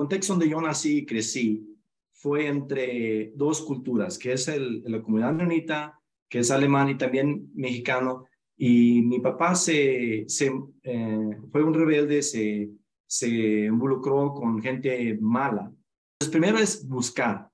contexto donde yo nací y crecí fue entre dos culturas, que es el, la comunidad menonita, que es alemán y también mexicano. Y mi papá se, se eh, fue un rebelde, se, se involucró con gente mala. Entonces, primero es buscar.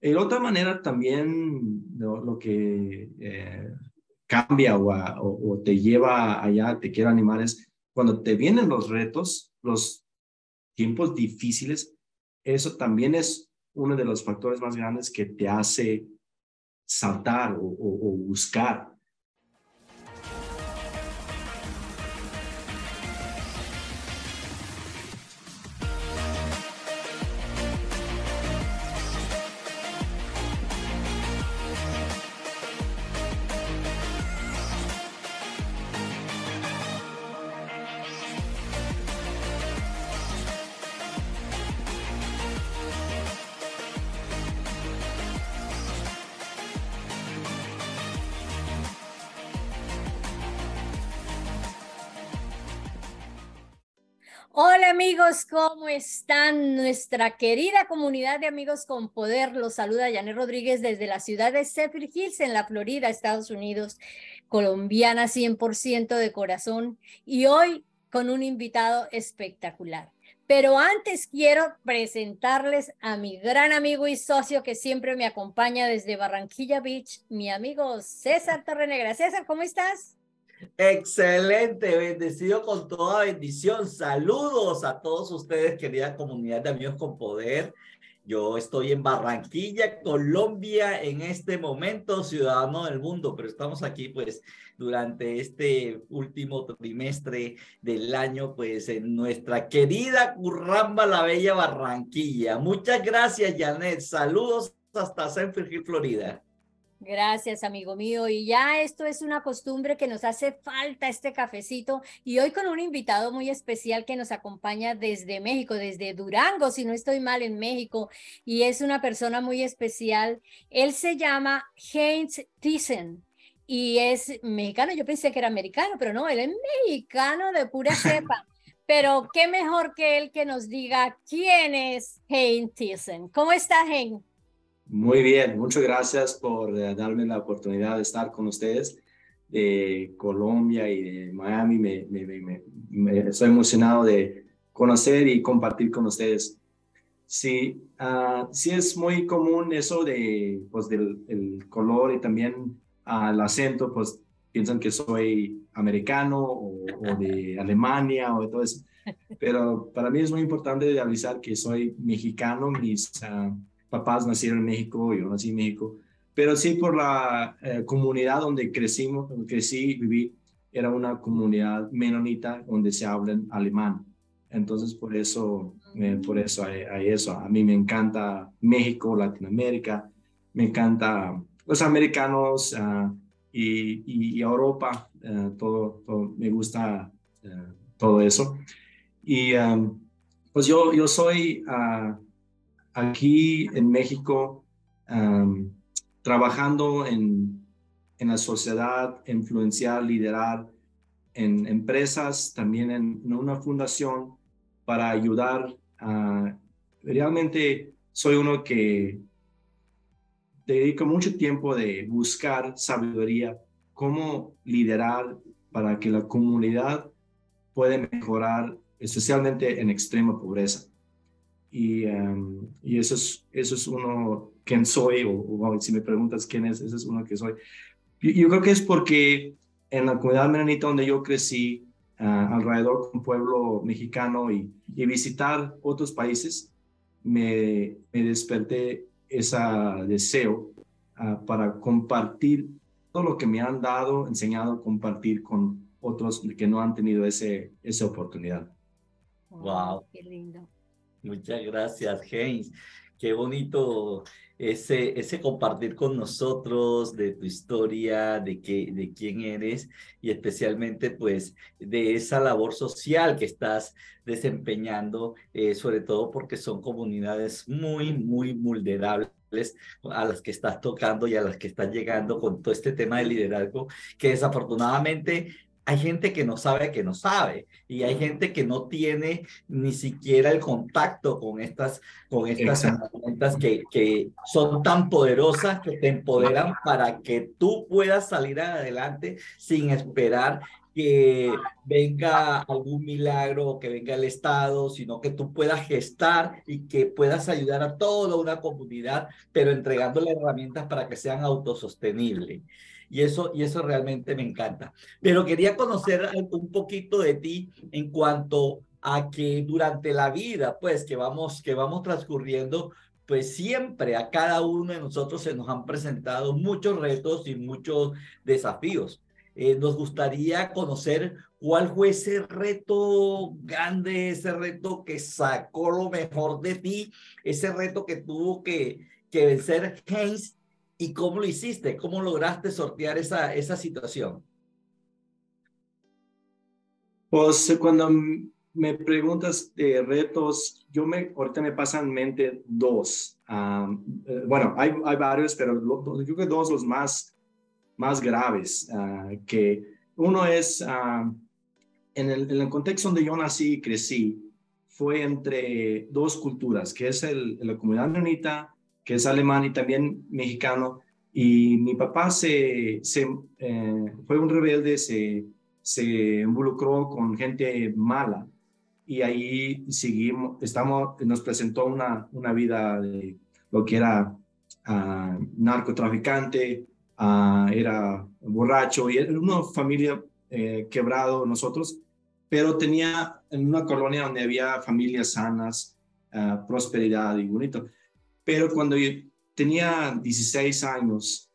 Y otra manera también lo, que eh, cambia o, o, te lleva allá, te quiere animar es cuando te vienen los retos, los tiempos difíciles, eso también es uno de los factores más grandes que te hace saltar o, buscar amigos, ¿cómo están? Nuestra querida comunidad de amigos con poder los saluda Janet Rodríguez desde la ciudad de Zephyrhills Hills en la Florida, Estados Unidos, colombiana 100% de corazón y hoy con un invitado espectacular. Pero antes quiero presentarles a mi gran amigo y socio que siempre me acompaña desde Barranquilla Beach, mi amigo César Torrenegra. César, ¿cómo estás? Excelente, bendecido con toda bendición. Saludos a todos ustedes, querida comunidad de amigos con poder. Yo estoy en Barranquilla, Colombia, en este momento, ciudadano del mundo, pero estamos aquí pues durante este último trimestre del año, pues en nuestra querida Curramba, la Bella Barranquilla. Muchas gracias, Janet. Saludos hasta San Florida. Gracias, amigo mío. Y ya esto es una costumbre que nos hace falta este cafecito. Y hoy con un invitado muy especial que nos acompaña desde México, desde Durango, si no estoy mal en México. Y es una persona muy especial. Él se llama Heinz Thyssen y es mexicano. Yo pensé que era americano, pero no, él es mexicano de pura cepa. Pero qué mejor que él que nos diga quién es Heinz Thyssen. ¿Cómo está, Heinz? Muy bien, muchas gracias por eh, darme la oportunidad de estar con ustedes de Colombia y de Miami. Me, me, estoy emocionado de conocer y compartir con ustedes. Sí, uh, sí es muy común eso de, pues, del el color y también al acento, pues piensan que soy americano o, de Alemania o de todo eso. Pero para mí es muy importante avisar que soy mexicano. Mis uh, papás nacieron en México, yo nací en México, pero sí por la eh, comunidad donde crecimos, donde crecí, viví, era una comunidad menonita donde se habla alemán. Entonces, por eso, eh, por eso hay, eso. A mí me encanta México, Latinoamérica, me encanta los americanos ah, y, y, Europa, eh, todo, me gusta todo eso. Y ah, pues yo, yo soy uh, aquí en México trabajando en, en, la sociedad, influenciar, liderar en empresas, también en, una fundación para ayudar. Realmente soy uno que dedico mucho tiempo de buscar sabiduría, cómo liderar para que la comunidad pueda mejorar, especialmente en extrema pobreza. Y, em, y eso, es, eso es uno, quién soy, o, si me preguntas quién es, ese es uno que soy. Yo, yo creo que es porque en la comunidad menonita donde yo crecí, uh, alrededor de un pueblo mexicano y, y visitar otros países, me, me desperté ese deseo ah, para compartir todo lo que me han dado, enseñado, compartir con otros que no han tenido ese, esa oportunidad. Wow. Qué lindo. Muchas gracias, James. Qué bonito ese, ese compartir con nosotros de tu historia, de, qué, de quién eres y especialmente pues de esa labor social que estás desempeñando, eh, sobre todo porque son comunidades muy, muy vulnerables a las que estás tocando y a las que están llegando con todo este tema de liderazgo, que desafortunadamente hay gente que no sabe que no sabe y hay gente que no tiene ni siquiera el contacto con estas con estas herramientas que, que son tan poderosas que te empoderan para que tú puedas salir adelante sin esperar que venga algún milagro, que venga el Estado, sino que tú puedas gestar y que puedas ayudar a toda una comunidad, pero entregándole herramientas para que sean autosostenibles. Y eso, y eso realmente me encanta. Pero quería conocer un poquito de ti en cuanto a que durante la vida, pues, que vamos, que vamos transcurriendo, pues siempre a cada uno de nosotros se nos han presentado muchos retos y muchos desafíos. Eh, nos gustaría conocer cuál fue ese reto grande, ese reto que sacó lo mejor de ti, ese reto que tuvo que, que vencer Haynes y cómo lo hiciste, cómo lograste sortear esa, esa situación. Pues cuando me preguntas de retos, yo me, ahorita me pasan en mente dos. Eh, bueno, hay, hay varios, pero yo creo que dos los más más graves, ah, que uno es, ah, en, el, en, el, contexto donde yo nací y crecí, fue entre dos culturas, que es el, la comunidad menonita, que es alemán y también mexicano, y mi papá se, eh, fue un rebelde, se, se involucró con gente mala, y ahí seguimos, estamos, nos presentó una, una vida de lo que era uh, narcotraficante, Ah, era borracho. Y era una familia eh, quebrado nosotros, pero tenía en una colonia donde había familias sanas, ah, prosperidad y bonito. Pero cuando yo tenía 16 años,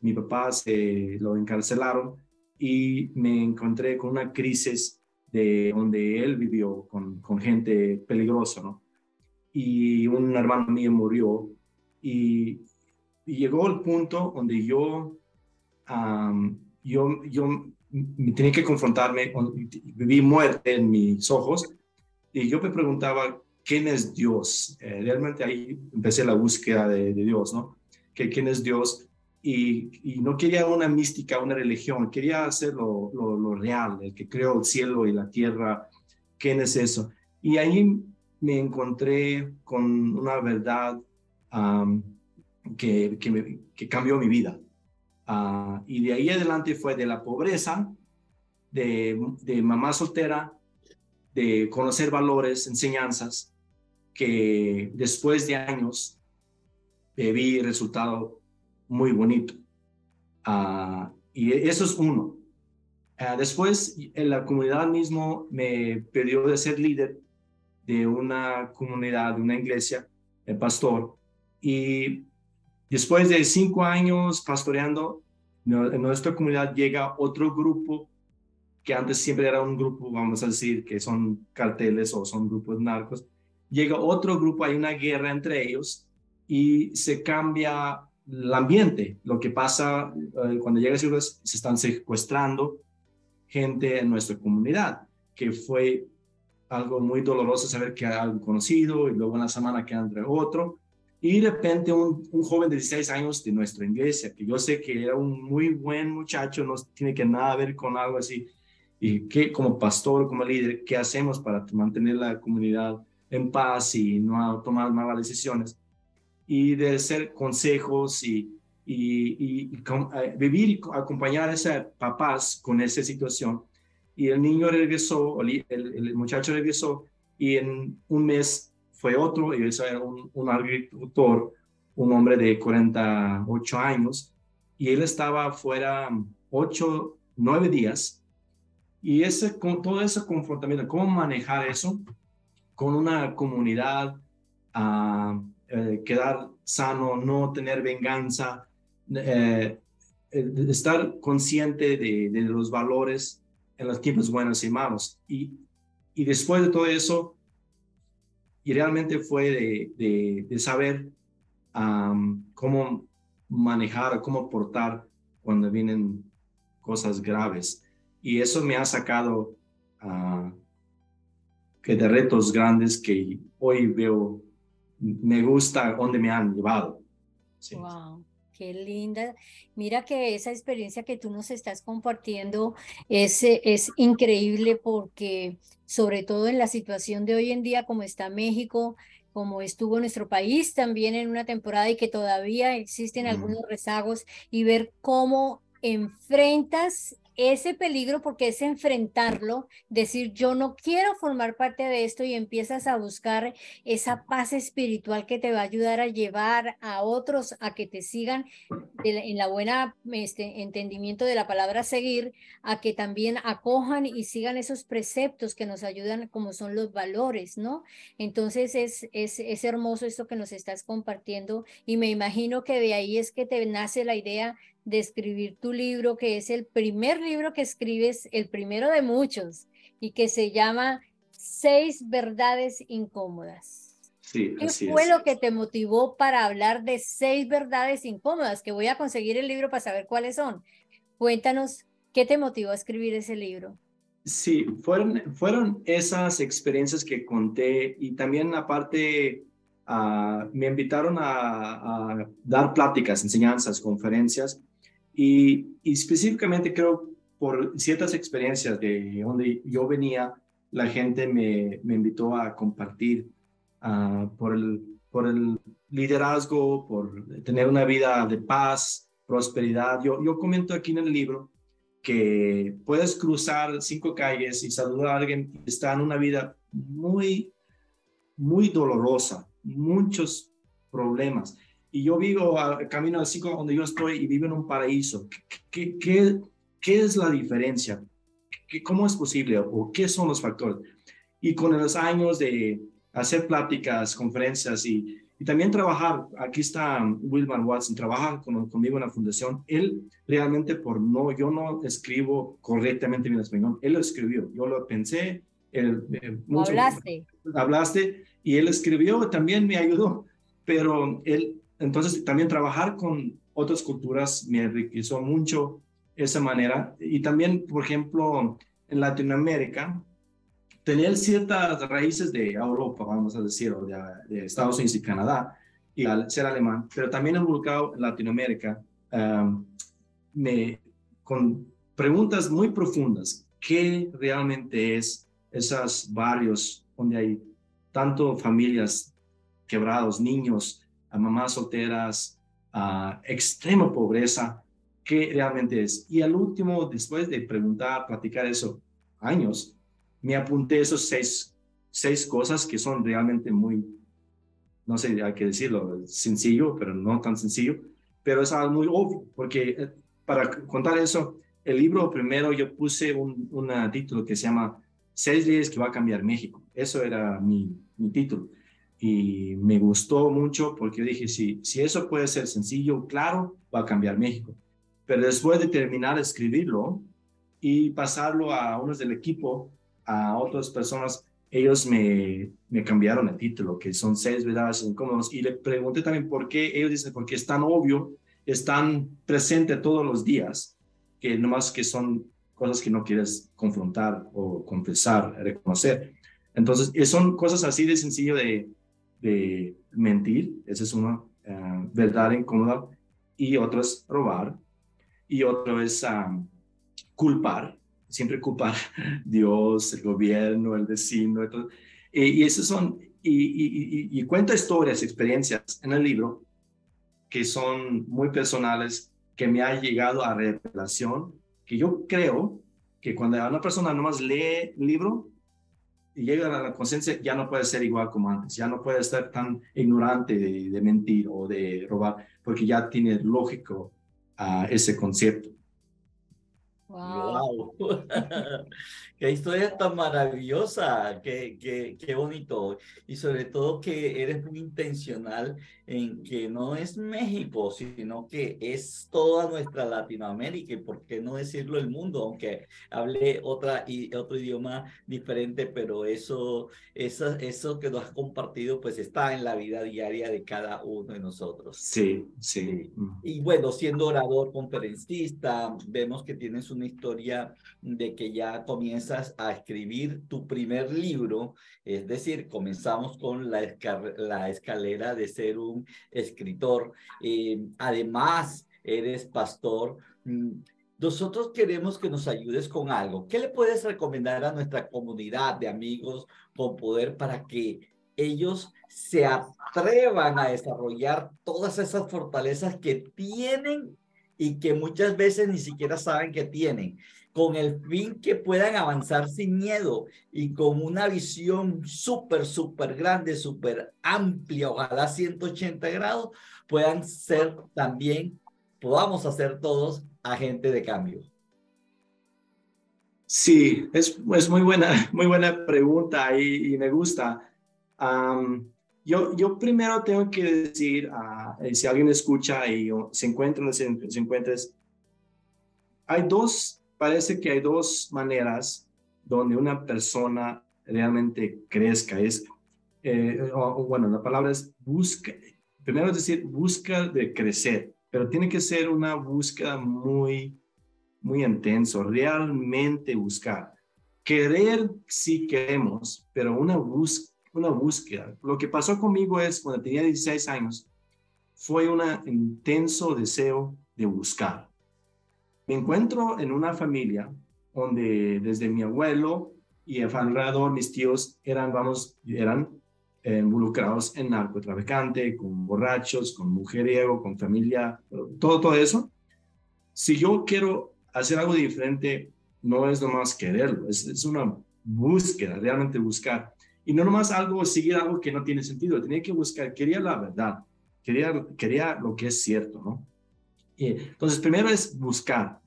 mi papá se lo encarcelaron y me encontré con una crisis de donde él vivió con, gente peligrosa, ¿no? Y un hermano mío murió y y llegó el punto donde yo, yo, yo me tenía que confrontarme, viví muerte en mis ojos y yo me preguntaba, ¿quién es Dios? Eh, realmente ahí empecé la búsqueda de, Dios, ¿no? ¿Que, ¿Quién es Dios? Y, y, no quería una mística, una religión, quería hacer lo, lo, real, el que creó el cielo y la tierra, ¿quién es eso? Y ahí me encontré con una verdad que, que, cambió mi vida. Ah, y de ahí adelante fue de la pobreza, de, de mamá soltera, de conocer valores, enseñanzas, que después de años vi resultado muy bonito. Ah, y eso es uno. Ah, después, en la comunidad mismo me pidió de ser líder de una comunidad, de una iglesia, el pastor, y Después de cinco años pastoreando, en nuestra comunidad llega otro grupo que antes siempre era un grupo, vamos a decir, que son carteles o son grupos narcos. Llega otro grupo, hay una guerra entre ellos y se cambia el ambiente. Lo que pasa eh, cuando llega se están secuestrando gente en nuestra comunidad, que fue algo muy doloroso saber que hay algo conocido y luego en la semana queda entre otro. Y de repente un, joven de 16 años de nuestra iglesia, que yo sé que era un muy buen muchacho, no tiene que nada ver con algo así, y que como pastor, como líder, ¿qué hacemos para mantener la comunidad en paz y no tomar malas decisiones? Y de hacer consejos y, y, y, eh, vivir acompañar a esos papás con esa situación. Y el niño regresó, el, muchacho regresó y en un mes fue otro, y era un, un agricultor, un hombre de 48 años, y él estaba fuera ocho, nueve días, y ese, con todo ese confrontamiento, cómo manejar eso con una comunidad, a eh, quedar sano, no tener venganza, eh, estar consciente de, de, los valores en los tiempos buenos y malos. Y, y después de todo eso, y realmente fue de, de, saber cómo manejar, cómo portar cuando vienen cosas graves. Y eso me ha sacado uh, que de retos grandes que hoy veo, me gusta dónde me han llevado. Wow. Qué linda. Mira que esa experiencia que tú nos estás compartiendo es, es increíble porque sobre todo en la situación de hoy en día como está México, como estuvo nuestro país también en una temporada y que todavía existen algunos rezagos y ver cómo enfrentas ese peligro porque es enfrentarlo, decir yo no quiero formar parte de esto y empiezas a buscar esa paz espiritual que te va a ayudar a llevar a otros a que te sigan en la buena este, entendimiento de la palabra seguir, a que también acojan y sigan esos preceptos que nos ayudan como son los valores, ¿no? Entonces es, es, es hermoso esto que nos estás compartiendo y me imagino que de ahí es que te nace la idea de escribir tu libro, que es el primer libro que escribes, el primero de muchos, y que se llama Seis Verdades Incómodas. Sí, ¿Qué fue lo que te motivó para hablar de seis verdades incómodas? Que voy a conseguir el libro para saber cuáles son. Cuéntanos, ¿qué te motivó a escribir ese libro? Sí, fueron, fueron esas experiencias que conté y también aparte uh, me invitaron a, a, dar pláticas, enseñanzas, conferencias y, específicamente creo por ciertas experiencias de donde yo venía, la gente me, me invitó a compartir uh, por, el, por el liderazgo, por tener una vida de paz, prosperidad. Yo, yo comento aquí en el libro que puedes cruzar cinco calles y saludar a alguien que está en una vida muy, muy dolorosa, muchos problemas y yo vivo a, camino así como donde yo estoy y vivo en un paraíso. ¿Qué, qué, qué es la diferencia? ¿Qué, ¿Cómo es posible o qué son los factores? Y con los años de hacer pláticas, conferencias y, y también trabajar, aquí está Wilmar Watson, trabaja con, conmigo en la fundación. Él realmente por no, yo no escribo correctamente mi español, él lo escribió, yo lo pensé. Él, eh, mucho, hablaste. Hablaste y él escribió, también me ayudó, pero él entonces, también trabajar con otras culturas me enriqueció mucho esa manera. Y también, por ejemplo, en Latinoamérica, tener ciertas raíces de Europa, vamos a decir, o de, Estados Unidos y Canadá, y ser alemán, pero también involucrado en Latinoamérica, me, con preguntas muy profundas. ¿Qué realmente es esos barrios donde hay tanto familias quebrados, niños, a mamás solteras, a extrema pobreza, qué realmente es. Y al último, después de preguntar, platicar eso años, me apunté esos seis, seis cosas que son realmente muy, no sé, hay que decirlo, sencillo, pero no tan sencillo, pero es algo muy obvio, porque eh, para contar eso, el libro primero yo puse un, un título que se llama Seis leyes que va a cambiar México. Eso era mi, mi título y me gustó mucho porque dije, si, si eso puede ser sencillo, claro, va a cambiar México. Pero después de terminar de escribirlo y pasarlo a unos del equipo, a otras personas, ellos me, me cambiaron el título, que son seis verdades incómodas. Y le pregunté también por qué. Ellos dicen, porque es tan obvio, es tan presente todos los días, que nomás que son cosas que no quieres confrontar o confesar, reconocer. Entonces, son cosas así de sencillo de, de mentir, esa es una uh, verdad incómoda, y otro es robar, y otro es um, culpar, siempre culpar Dios, el gobierno, el vecino, y, y esos son, y, y, y, cuenta historias, experiencias en el libro que son muy personales, que me ha llegado a revelación, que yo creo que cuando una persona nomás lee el libro, y llega a la conciencia, ya no puede ser igual como antes, ya no puede estar tan ignorante de, mentir o de robar, porque ya tiene lógico uh, ese concepto. Wow. qué historia tan maravillosa, qué, qué, qué bonito. Y sobre todo que eres muy intencional en que no es México, sino que es toda nuestra Latinoamérica y por qué no decirlo el mundo, aunque hable otra y otro idioma diferente, pero eso, eso, eso que nos has compartido pues está en la vida diaria de cada uno de nosotros. Sí, sí. Y bueno, siendo orador, conferencista, vemos que tienes un historia de que ya comienzas a escribir tu primer libro, es decir, comenzamos con la, la escalera de ser un escritor. Eh, además, eres pastor. Mm, nosotros queremos que nos ayudes con algo. ¿Qué le puedes recomendar a nuestra comunidad de amigos con poder para que ellos se atrevan a desarrollar todas esas fortalezas que tienen y que muchas veces ni siquiera saben que tienen, con el fin que puedan avanzar sin miedo y con una visión súper, súper grande, súper amplia, ojalá 180 grados, puedan ser también, podamos hacer todos agentes de cambio. Sí, es, es muy, buena, muy buena pregunta y, y me gusta yo, yo primero tengo que decir, uh, si alguien escucha y se encuentra, se, se encuentra, hay dos, parece que hay dos maneras donde una persona realmente crezca. Es, eh, bueno, la palabra es busca, primero es decir, busca de crecer, pero tiene que ser una búsqueda muy, muy intenso, realmente buscar. Querer si queremos, pero una búsqueda una búsqueda. Lo que pasó conmigo es, cuando tenía 16 años, fue un intenso deseo de buscar. Me encuentro en una familia donde desde mi abuelo y alrededor mis tíos eran, vamos, eran eh, involucrados en narcotraficante, con borrachos, con mujeriego, con familia, todo, todo eso. Si yo quiero hacer algo diferente, no es nomás quererlo, es, es una búsqueda, realmente buscar. Y no nomás algo, seguir algo que no tiene sentido, tenía que buscar, quería la verdad, quería, quería lo que es cierto, ¿no? Y entonces, primero es buscar.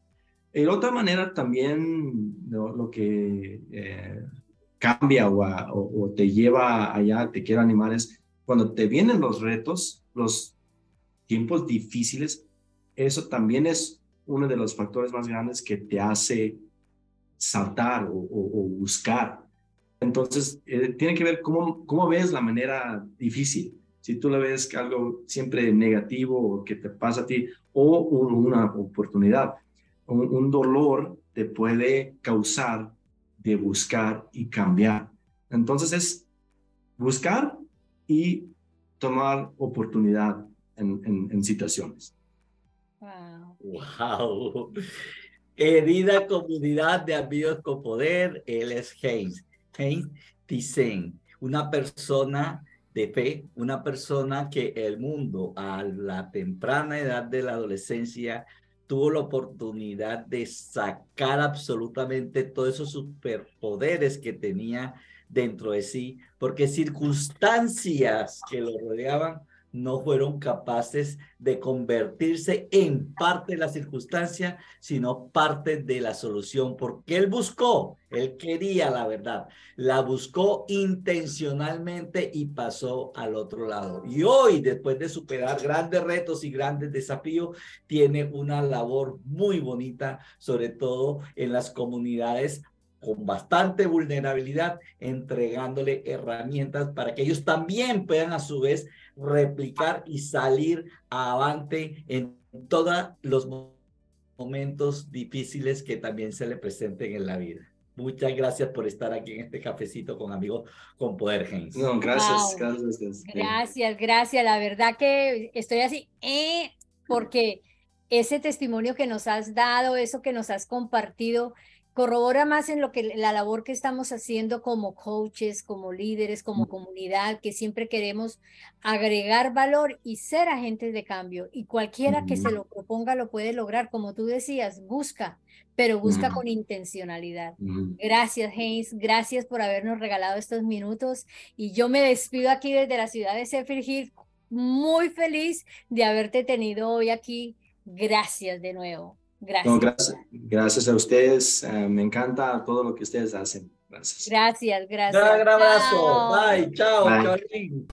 Y otra manera también, lo, que eh, cambia o, te lleva allá, te quiero animar, es cuando te vienen los retos, los tiempos difíciles, eso también es uno de los factores más grandes que te hace saltar o buscar entonces, eh, tiene que ver cómo, cómo ves la manera difícil. Si tú lo ves que algo siempre negativo o que te pasa a ti, o una oportunidad, un, un dolor te puede causar de buscar y cambiar. Entonces es buscar y tomar oportunidad en, en, en situaciones. Wow. wow. Querida comunidad de amigos con poder, él es Hayes. Dicen, una persona de fe, una persona que el mundo a la temprana edad de la adolescencia tuvo la oportunidad de sacar absolutamente todos esos superpoderes que tenía dentro de sí, porque circunstancias que lo rodeaban no fueron capaces de convertirse en parte de la circunstancia, sino parte de la solución, porque él buscó, él quería la verdad, la buscó intencionalmente y pasó al otro lado. Y hoy, después de superar grandes retos y grandes desafíos, tiene una labor muy bonita, sobre todo en las comunidades con bastante vulnerabilidad, entregándole herramientas para que ellos también puedan a su vez replicar y salir avante en todos los momentos difíciles que también se le presenten en la vida. Muchas gracias por estar aquí en este cafecito con amigos con Poder Gens. No, gracias, gracias, gracias. Gracias, La verdad que estoy así, eh, porque ese testimonio que nos has dado, eso que nos has compartido, corrobora más en lo que la labor que estamos haciendo como coaches, como líderes, como comunidad, que siempre queremos agregar valor y ser agentes de cambio. Y cualquiera que se lo proponga lo puede lograr, como tú decías, busca, pero busca con intencionalidad. Gracias, Haynes, gracias por habernos regalado estos minutos. Y yo me despido aquí desde la ciudad de Zephyr Hill, muy feliz de haberte tenido hoy aquí. Gracias de nuevo. Gracias. gracias, a ustedes. Eh, me encanta todo lo que ustedes hacen. Gracias. Gracias, gracias. Un abrazo. Bye. Chao. Bye.